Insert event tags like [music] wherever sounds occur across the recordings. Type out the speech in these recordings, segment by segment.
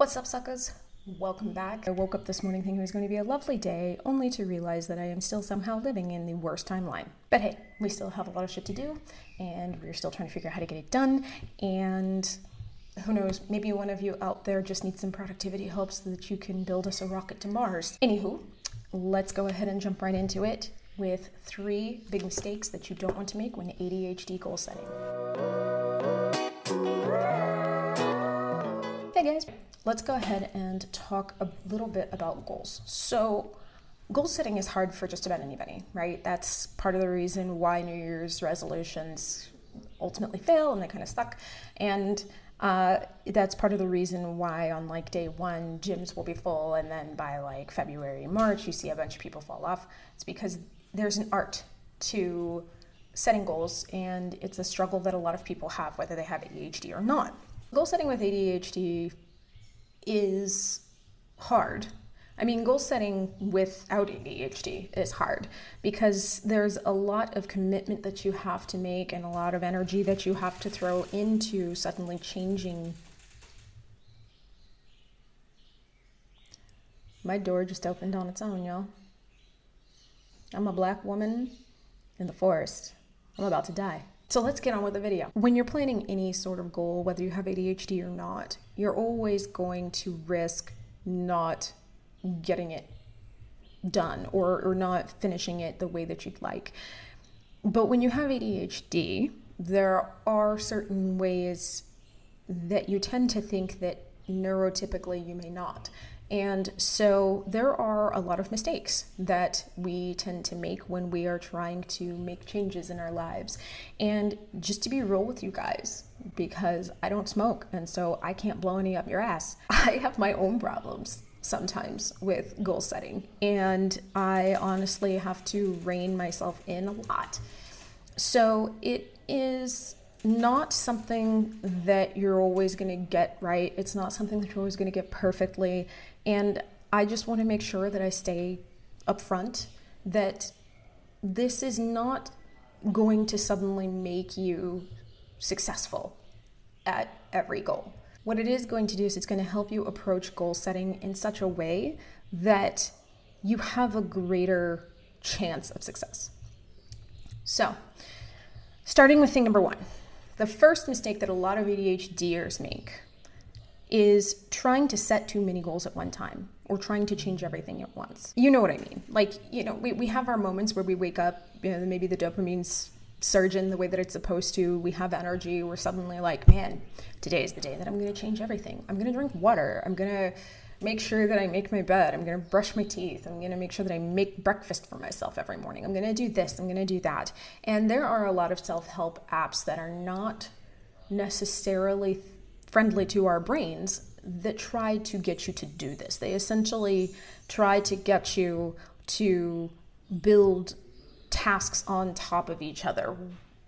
What's up, suckers? Welcome back. I woke up this morning thinking it was going to be a lovely day, only to realize that I am still somehow living in the worst timeline. But hey, we still have a lot of shit to do, and we're still trying to figure out how to get it done. And who knows, maybe one of you out there just needs some productivity help so that you can build us a rocket to Mars. Anywho, let's go ahead and jump right into it with three big mistakes that you don't want to make when ADHD goal setting. Hey guys, let's go ahead and talk a little bit about goals. So, goal setting is hard for just about anybody, right? That's part of the reason why New Year's resolutions ultimately fail and they kind of stuck. And uh, that's part of the reason why on like day one gyms will be full and then by like february march you see a bunch of people fall off it's because there's an art to setting goals and it's a struggle that a lot of people have whether they have adhd or not goal setting with adhd is hard I mean, goal setting without ADHD is hard because there's a lot of commitment that you have to make and a lot of energy that you have to throw into suddenly changing. My door just opened on its own, y'all. I'm a black woman in the forest. I'm about to die. So let's get on with the video. When you're planning any sort of goal, whether you have ADHD or not, you're always going to risk not getting it done or, or not finishing it the way that you'd like. But when you have ADHD, there are certain ways that you tend to think that neurotypically you may not. And so there are a lot of mistakes that we tend to make when we are trying to make changes in our lives. And just to be real with you guys, because I don't smoke and so I can't blow any up your ass, [laughs] I have my own problems sometimes with goal setting. And I honestly have to rein myself in a lot. So it is not something that you're always going to get right. It's not something that you're always going to get perfectly. And I just want to make sure that I stay upfront that this is not going to suddenly make you successful at every goal. What it is going to do is it's going to help you approach goal setting in such a way that you have a greater chance of success. So, starting with thing number one, the first mistake that a lot of ADHDers make is trying to set too many goals at one time or trying to change everything at once. You know what I mean? Like, you know, we, we have our moments where we wake up, you know, maybe the dopamine's surgeon the way that it's supposed to. We have energy. We're suddenly like, man, today is the day that I'm going to change everything. I'm going to drink water. I'm going to make sure that I make my bed. I'm going to brush my teeth. I'm going to make sure that I make breakfast for myself every morning. I'm going to do this. I'm going to do that. And there are a lot of self help apps that are not necessarily friendly to our brains that try to get you to do this. They essentially try to get you to build tasks on top of each other,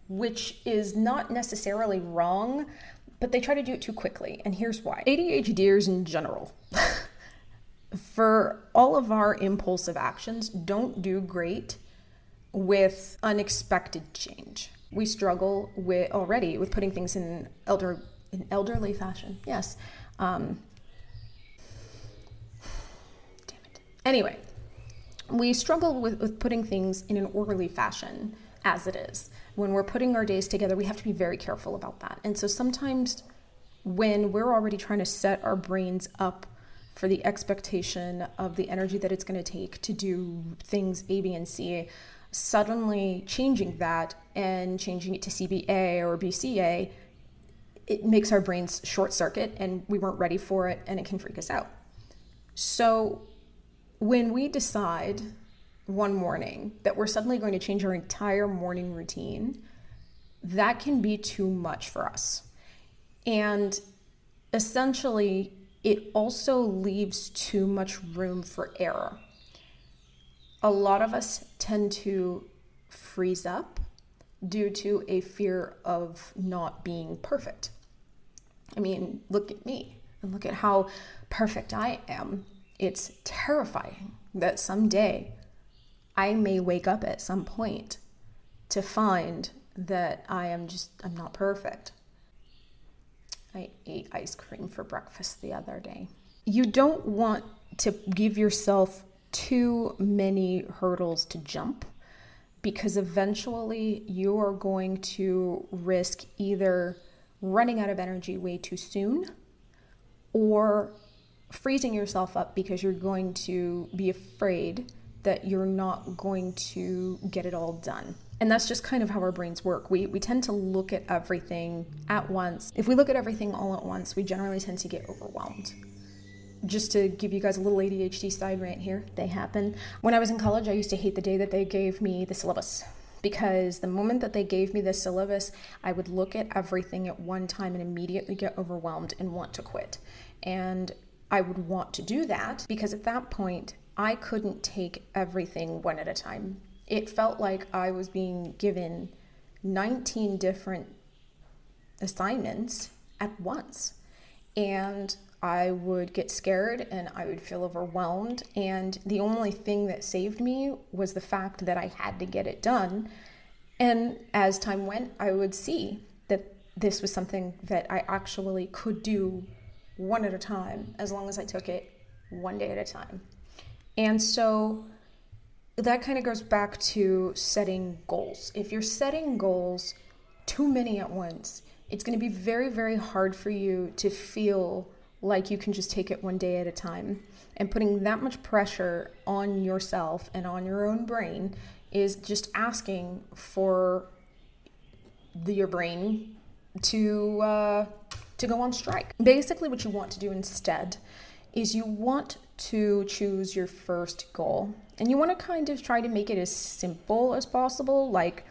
which is not necessarily wrong, but they try to do it too quickly. And here's why ADHDers in general, [laughs] for all of our impulsive actions, don't do great with unexpected change. We struggle with already with putting things in elder in elderly fashion. Yes. Um, damn it. Anyway, we struggle with, with putting things in an orderly fashion as it is. When we're putting our days together, we have to be very careful about that. And so sometimes when we're already trying to set our brains up for the expectation of the energy that it's going to take to do things A, B, and C, suddenly changing that and changing it to CBA or BCA, it makes our brains short circuit and we weren't ready for it and it can freak us out. So when we decide one morning that we're suddenly going to change our entire morning routine, that can be too much for us. And essentially, it also leaves too much room for error. A lot of us tend to freeze up due to a fear of not being perfect. I mean, look at me and look at how perfect I am it's terrifying that someday I may wake up at some point to find that I am just, I'm not perfect. I ate ice cream for breakfast the other day. You don't want to give yourself too many hurdles to jump because eventually you are going to risk either running out of energy way too soon or freezing yourself up because you're going to be afraid that you're not going to get it all done. And that's just kind of how our brains work. We, we tend to look at everything at once. If we look at everything all at once, we generally tend to get overwhelmed. Just to give you guys a little ADHD side rant here, they happen. When I was in college, I used to hate the day that they gave me the syllabus because the moment that they gave me the syllabus, I would look at everything at one time and immediately get overwhelmed and want to quit. And I would want to do that because at that point, I couldn't take everything one at a time. It felt like I was being given 19 different assignments at once. And I would get scared and I would feel overwhelmed. And the only thing that saved me was the fact that I had to get it done. And as time went, I would see that this was something that I actually could do one at a time, as long as I took it one day at a time. And so that kind of goes back to setting goals. If you're setting goals too many at once, it's going to be very, very hard for you to feel like you can just take it one day at a time. And putting that much pressure on yourself and on your own brain is just asking for the, your brain to uh, to go on strike. Basically, what you want to do instead is you want to choose your first goal and you want to kind of try to make it as simple as possible. Like,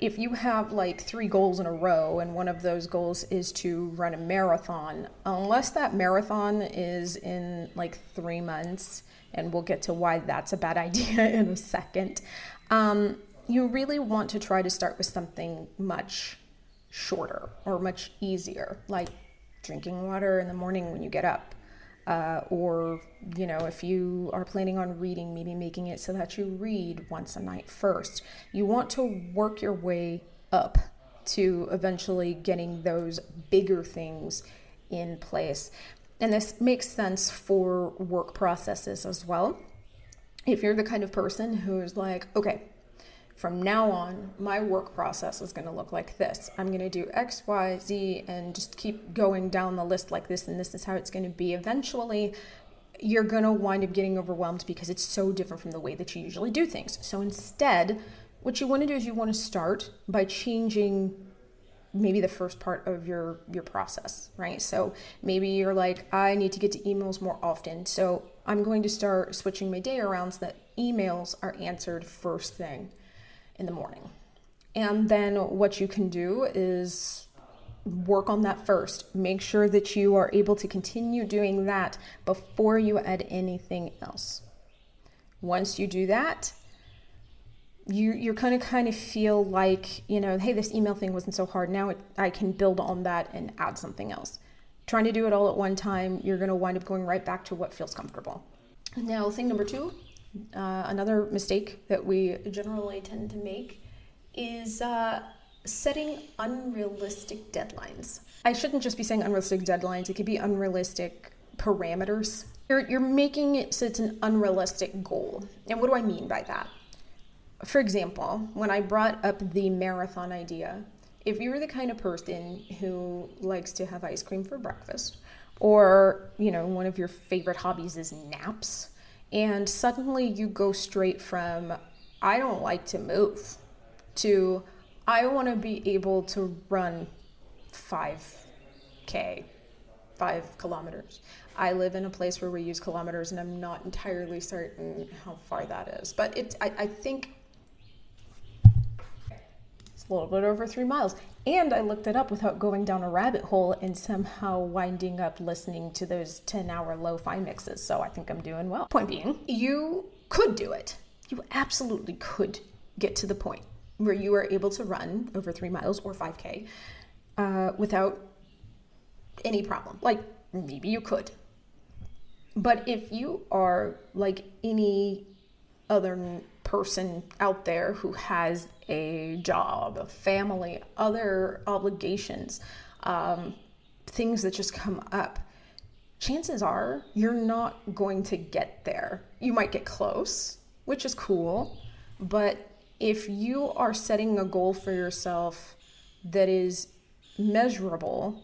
if you have like three goals in a row and one of those goals is to run a marathon, unless that marathon is in like three months, and we'll get to why that's a bad [laughs] idea in a second, um, you really want to try to start with something much shorter or much easier, like drinking water in the morning when you get up. Uh, or, you know, if you are planning on reading, maybe making it so that you read once a night first. You want to work your way up to eventually getting those bigger things in place. And this makes sense for work processes as well. If you're the kind of person who's like, okay, from now on, my work process is going to look like this. I'm going to do X, Y, Z, and just keep going down the list like this, and this is how it's going to be. Eventually, you're going to wind up getting overwhelmed because it's so different from the way that you usually do things. So instead, what you want to do is you want to start by changing maybe the first part of your your process right so maybe you're like i need to get to emails more often so i'm going to start switching my day around so that emails are answered first thing in the morning. And then what you can do is work on that first. Make sure that you are able to continue doing that before you add anything else. Once you do that, you you're gonna kind of feel like you know, hey, this email thing wasn't so hard. Now it, I can build on that and add something else. Trying to do it all at one time, you're gonna wind up going right back to what feels comfortable. Now, thing number two uh, another mistake that we generally tend to make is uh, setting unrealistic deadlines. I shouldn't just be saying unrealistic deadlines, it could be unrealistic parameters. You're, you're making it so it's an unrealistic goal. And what do I mean by that? For example, when I brought up the marathon idea, if you're the kind of person who likes to have ice cream for breakfast, or you know, one of your favorite hobbies is naps, and suddenly you go straight from, I don't like to move, to, I want to be able to run 5K, five kilometers. I live in a place where we use kilometers, and I'm not entirely certain how far that is. But it's, I, I think a little bit over three miles. And I looked it up without going down a rabbit hole and somehow winding up listening to those 10 hour lo fi mixes. So I think I'm doing well. Point being, you could do it. You absolutely could get to the point where you are able to run over three miles or 5K uh, without any problem. Like, maybe you could. But if you are like any other person out there who has a job, a family, other obligations, um, things that just come up, chances are you're not going to get there. You might get close, which is cool, but if you are setting a goal for yourself that is measurable,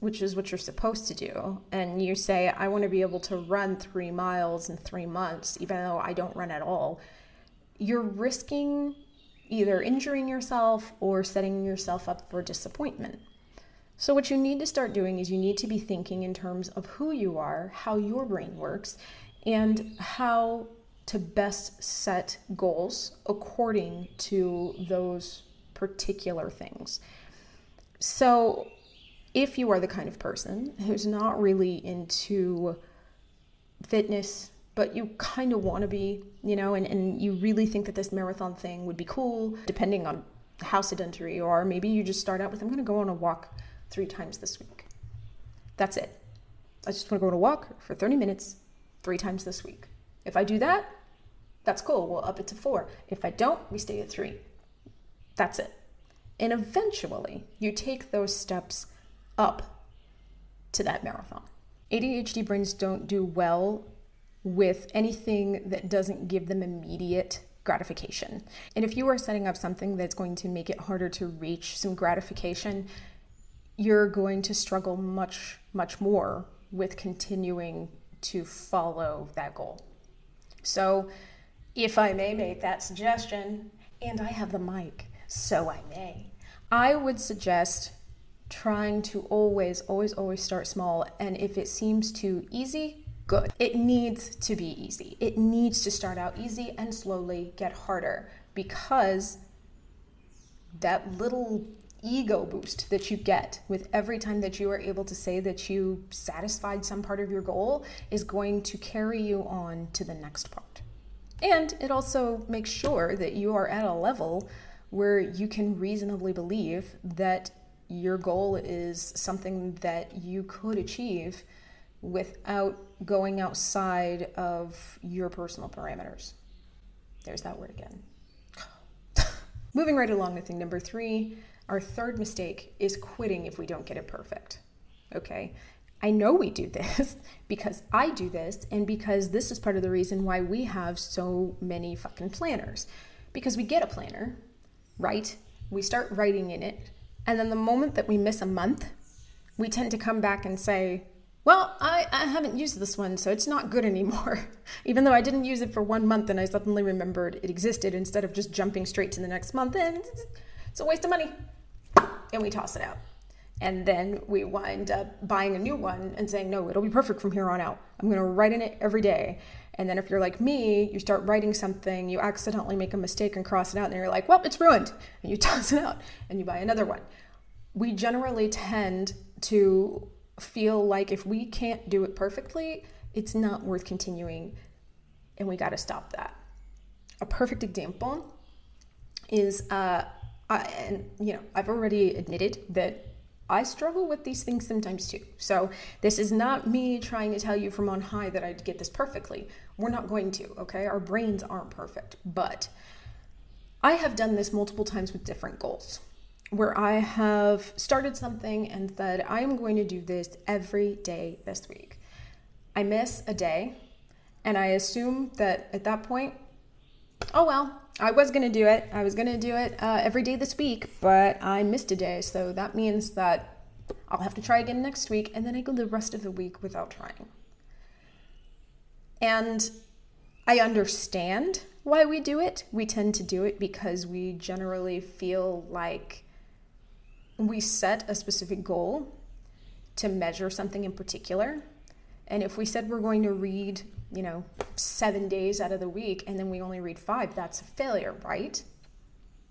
which is what you're supposed to do, and you say, I want to be able to run three miles in three months, even though I don't run at all, you're risking either injuring yourself or setting yourself up for disappointment. So, what you need to start doing is you need to be thinking in terms of who you are, how your brain works, and how to best set goals according to those particular things. So, if you are the kind of person who's not really into fitness, but you kind of want to be, you know, and, and you really think that this marathon thing would be cool, depending on how sedentary you are, maybe you just start out with, I'm going to go on a walk three times this week. That's it. I just want to go on a walk for 30 minutes three times this week. If I do that, that's cool. We'll up it to four. If I don't, we stay at three. That's it. And eventually, you take those steps up to that marathon. ADHD brains don't do well with anything that doesn't give them immediate gratification. And if you are setting up something that's going to make it harder to reach some gratification, you're going to struggle much, much more with continuing to follow that goal. So, if I may make that suggestion, and I have the mic, so I may, I would suggest trying to always, always, always start small. And if it seems too easy, good. It needs to be easy. It needs to start out easy and slowly get harder because that little ego boost that you get with every time that you are able to say that you satisfied some part of your goal is going to carry you on to the next part. And it also makes sure that you are at a level where you can reasonably believe that your goal is something that you could achieve without going outside of your personal parameters. There's that word again. [laughs] Moving right along to thing number three, our third mistake is quitting if we don't get it perfect. Okay, I know we do [laughs] this because I do this, and because this is part of the reason why we have so many fucking planners. Because we get a planner, right? We start writing in it, and then the moment that we miss a month, we tend to come back and say, well, I, I haven't used this one, so it's not good anymore. [laughs] Even though I didn't use it for one month and I suddenly remembered it existed instead of just jumping straight to the next month, and it's a waste of money. And we toss it out. And then we wind up buying a new one and saying, no, it'll be perfect from here on out. I'm going to write in it every day. And then if you're like me, you start writing something, you accidentally make a mistake and cross it out, and you're like, well, it's ruined. And you [laughs] toss it out and you buy another one. We generally tend to feel like if we can't do it perfectly, it's not worth continuing. And we got to stop that. A perfect example is, uh, I, and you know, I've already admitted that I struggle with these things sometimes too. So, this is not me trying to tell you from on high that I'd get this perfectly. We're not going to, okay? Our brains aren't perfect. But I have done this multiple times with different goals where I have started something and said, I am going to do this every day this week. I miss a day, and I assume that at that point, oh well, I was going to do it. I was going to do it uh, every day this week, but I missed a day. So that means that I'll have to try again next week. And then I go the rest of the week without trying. And I understand why we do it. We tend to do it because we generally feel like we set a specific goal to measure something in particular. And if we said we're going to read you know, seven days out of the week and then we only read five, that's a failure, right?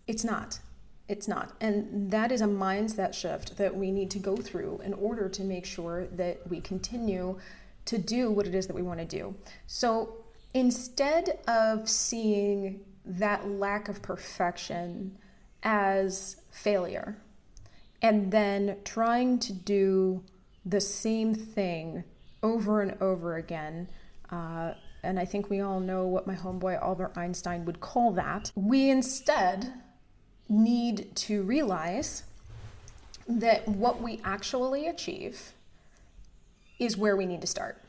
It's not. It's not. And that is a mindset shift that we need to go through in order to make sure that we continue to do what it is that we want to do. So instead of seeing that lack of perfection as failure and then trying to do the same thing over and over again uh, and I think we all know what my homeboy Albert Einstein would call that. We instead need to realize that what we actually achieve is where we need to start.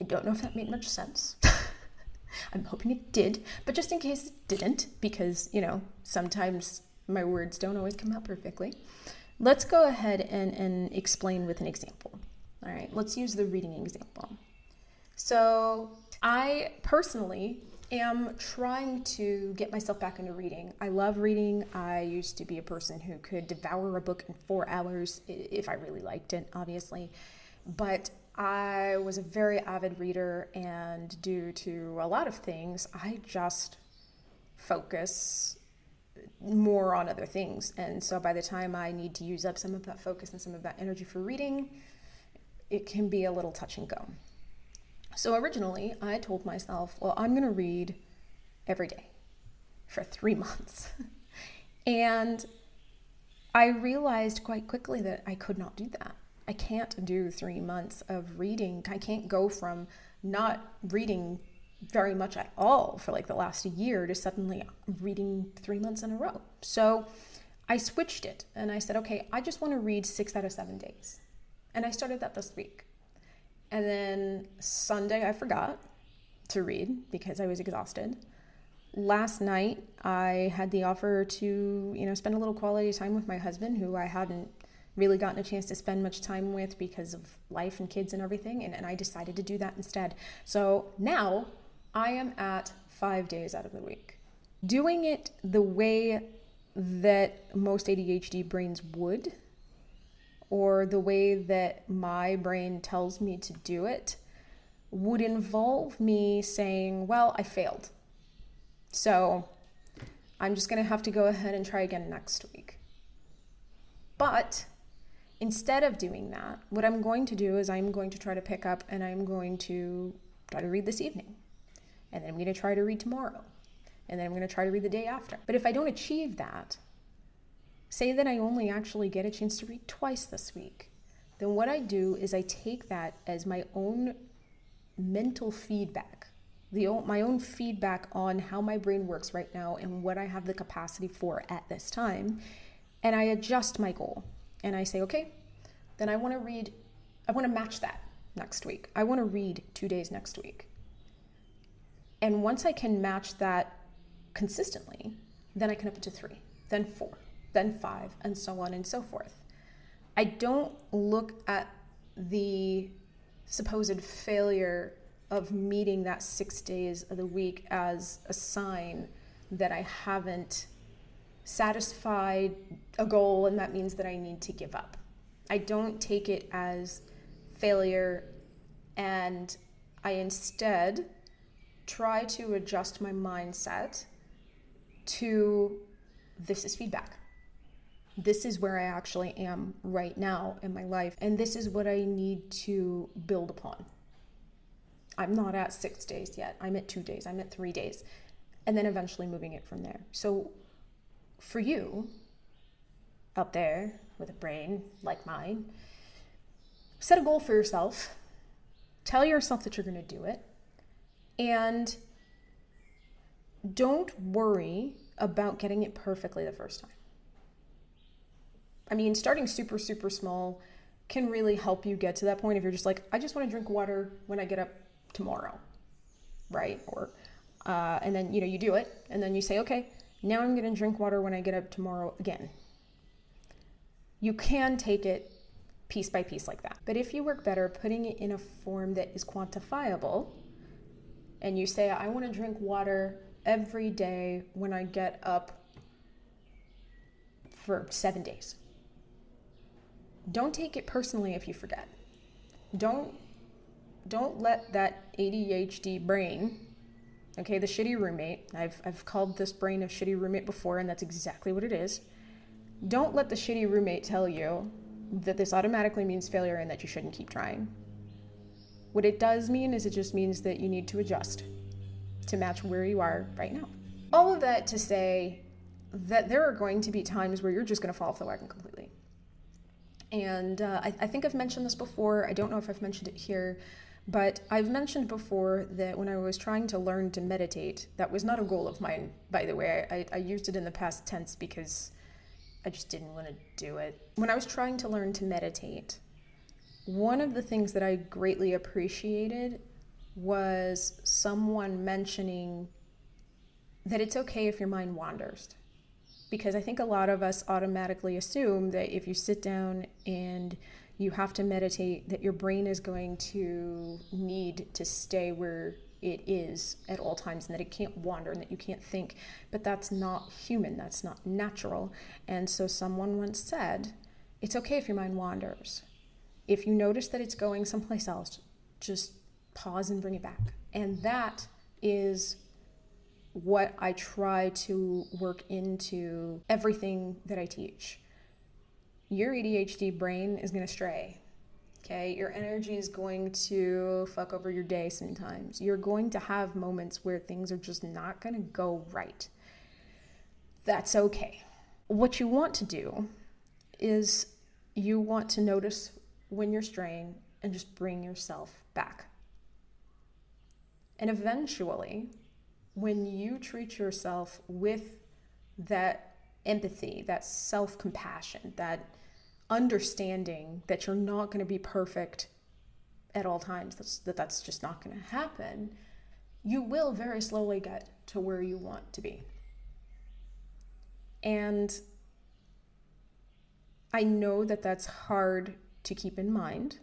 I don't know if that made much sense. [laughs] I'm hoping it did, but just in case it didn't, because, you know, sometimes my words don't always come out perfectly, let's go ahead and, and explain with an example. All right, let's use the reading example. So, I personally am trying to get myself back into reading. I love reading. I used to be a person who could devour a book in four hours if I really liked it, obviously. But I was a very avid reader, and due to a lot of things, I just focus more on other things. And so by the time I need to use up some of that focus and some of that energy for reading, it can be a little touch and go. So originally, I told myself, well, I'm going to read every day for three [laughs] months. and I realized quite quickly that I could not do that. I can't do three months of reading. I can't go from not reading very much at all for like the last year to suddenly reading three months in a row. So I switched it and I said, okay, I just want to read six out of seven days. And I started that this week. And then Sunday, I forgot to read because I was exhausted. Last night, I had the offer to, you know, spend a little quality time with my husband, who I hadn't really gotten a chance to spend much time with because of life and kids and everything. And, and I decided to do that instead. So now I am at five days out of the week. Doing it the way that most ADHD brains would, or the way that my brain tells me to do it, would involve me saying, Well, I failed. So I'm just going to have to go ahead and try again next week. But Instead of doing that, what I'm going to do is I'm going to try to pick up and I'm going to try to read this evening. And then I'm going to try to read tomorrow. And then I'm going to try to read the day after. But if I don't achieve that, say that I only actually get a chance to read twice this week, then what I do is I take that as my own mental feedback, the my own feedback on how my brain works right now and what I have the capacity for at this time, and I adjust my goal and I say, okay, then I want to read, I want to match that next week. I want to read two days next week. And once I can match that consistently, then I can up it to three, then four, then five, and so on and so forth. I don't look at the supposed failure of meeting that six days of the week as a sign that I haven't satisfied a goal and that means that I need to give up. I don't take it as failure and I instead try to adjust my mindset to this is feedback. This is where I actually am right now in my life, and this is what I need to build upon. I'm not at six days yet. I'm at two days. I'm at three days. And then eventually moving it from there. So, for you out there with a brain like mine, set a goal for yourself. Tell yourself that you're going to do it. And don't worry about getting it perfectly the first time. I mean, starting super, super small can really help you get to that point if you're just like, I just want to drink water when I get up tomorrow, right? Or, uh, and then, you know, you do it, and then you say, okay, now I'm going to drink water when I get up tomorrow again. You can take it piece by piece like that. But if you work better putting it in a form that is quantifiable, and you say, I want to drink water every day when I get up for seven days. Don't take it personally if you forget. Don't don't let that ADHD brain Okay, the shitty roommate. I've, I've called this brain a shitty roommate before, and that's exactly what it is. Don't let the shitty roommate tell you that this automatically means failure and that you shouldn't keep trying. What it does mean is it just means that you need to adjust to match where you are right now. All of that to say that there are going to be times where you're just going to fall off the wagon completely. And uh, I, I think I've mentioned this before. I don't know if I've mentioned it here, but I've mentioned before that when I was trying to learn to meditate, that was not a goal of mine, by the way. I, I used it in the past tense because I just didn't want to do it. When I was trying to learn to meditate, one of the things that I greatly appreciated was someone mentioning that it's okay if your mind wanders. Because I think a lot of us automatically assume that if you sit down and you have to meditate, that your brain is going to need to stay where it is at all times and that it can't wander and that you can't think. But that's not human, that's not natural. And so someone once said, it's okay if your mind wanders. If you notice that it's going someplace else, just pause and bring it back. And that is what I try to work into everything that I teach. Your ADHD brain is going to stray. Okay, your energy is going to fuck over your day sometimes. You're going to have moments where things are just not going to go right. That's okay. What you want to do is you want to notice when you're straying and just bring yourself back. And eventually, when you treat yourself with that empathy, that self compassion, that understanding that you're not going to be perfect at all times, that's, that that's just not going to happen, you will very slowly get to where you want to be. And I know that that's hard to keep in mind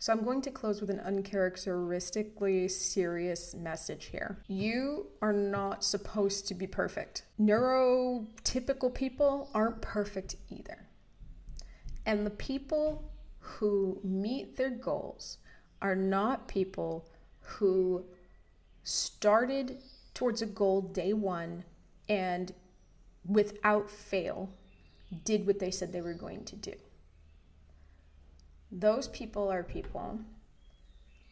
so I'm going to close with an uncharacteristically serious message here. You are not supposed to be perfect. Neurotypical people aren't perfect either. And the people who meet their goals are not people who started towards a goal day one and without fail did what they said they were going to do those people are people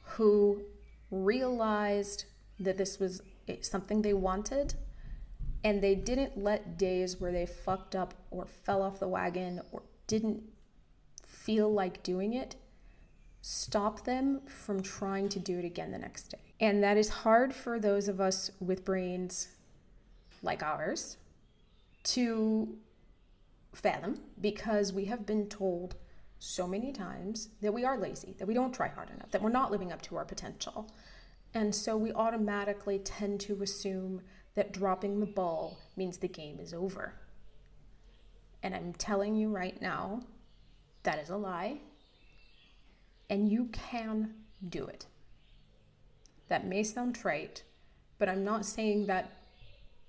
who realized that this was something they wanted and they didn't let days where they fucked up or fell off the wagon or didn't feel like doing it stop them from trying to do it again the next day. And that is hard for those of us with brains like ours to fathom because we have been told so many times that we are lazy, that we don't try hard enough, that we're not living up to our potential. And so we automatically tend to assume that dropping the ball means the game is over. And I'm telling you right now, that is a lie. And you can do it. That may sound trite, but I'm not saying that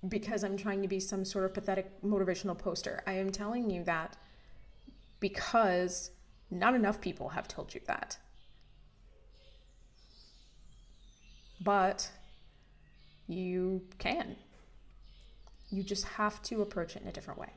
because I'm trying to be some sort of pathetic motivational poster. I am telling you that because not enough people have told you that. But you can. You just have to approach it in a different way.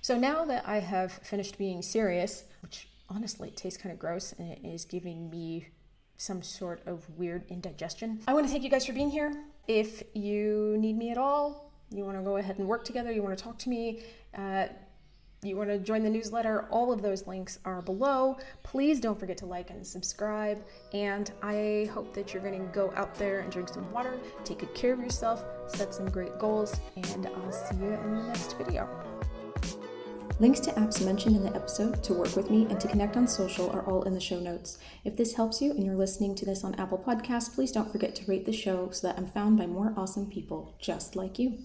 So now that I have finished being serious, which honestly tastes kind of gross and it is giving me some sort of weird indigestion, I want to thank you guys for being here. If you need me at all, you want to go ahead and work together, you want to talk to me, uh, you want to join the newsletter, all of those links are below. Please don't forget to like and subscribe. And I hope that you're going to go out there and drink some water, take good care of yourself, set some great goals, and I'll see you in the next video. Links to apps mentioned in the episode to work with me and to connect on social are all in the show notes. If this helps you and you're listening to this on Apple Podcasts, please don't forget to rate the show so that I'm found by more awesome people just like you.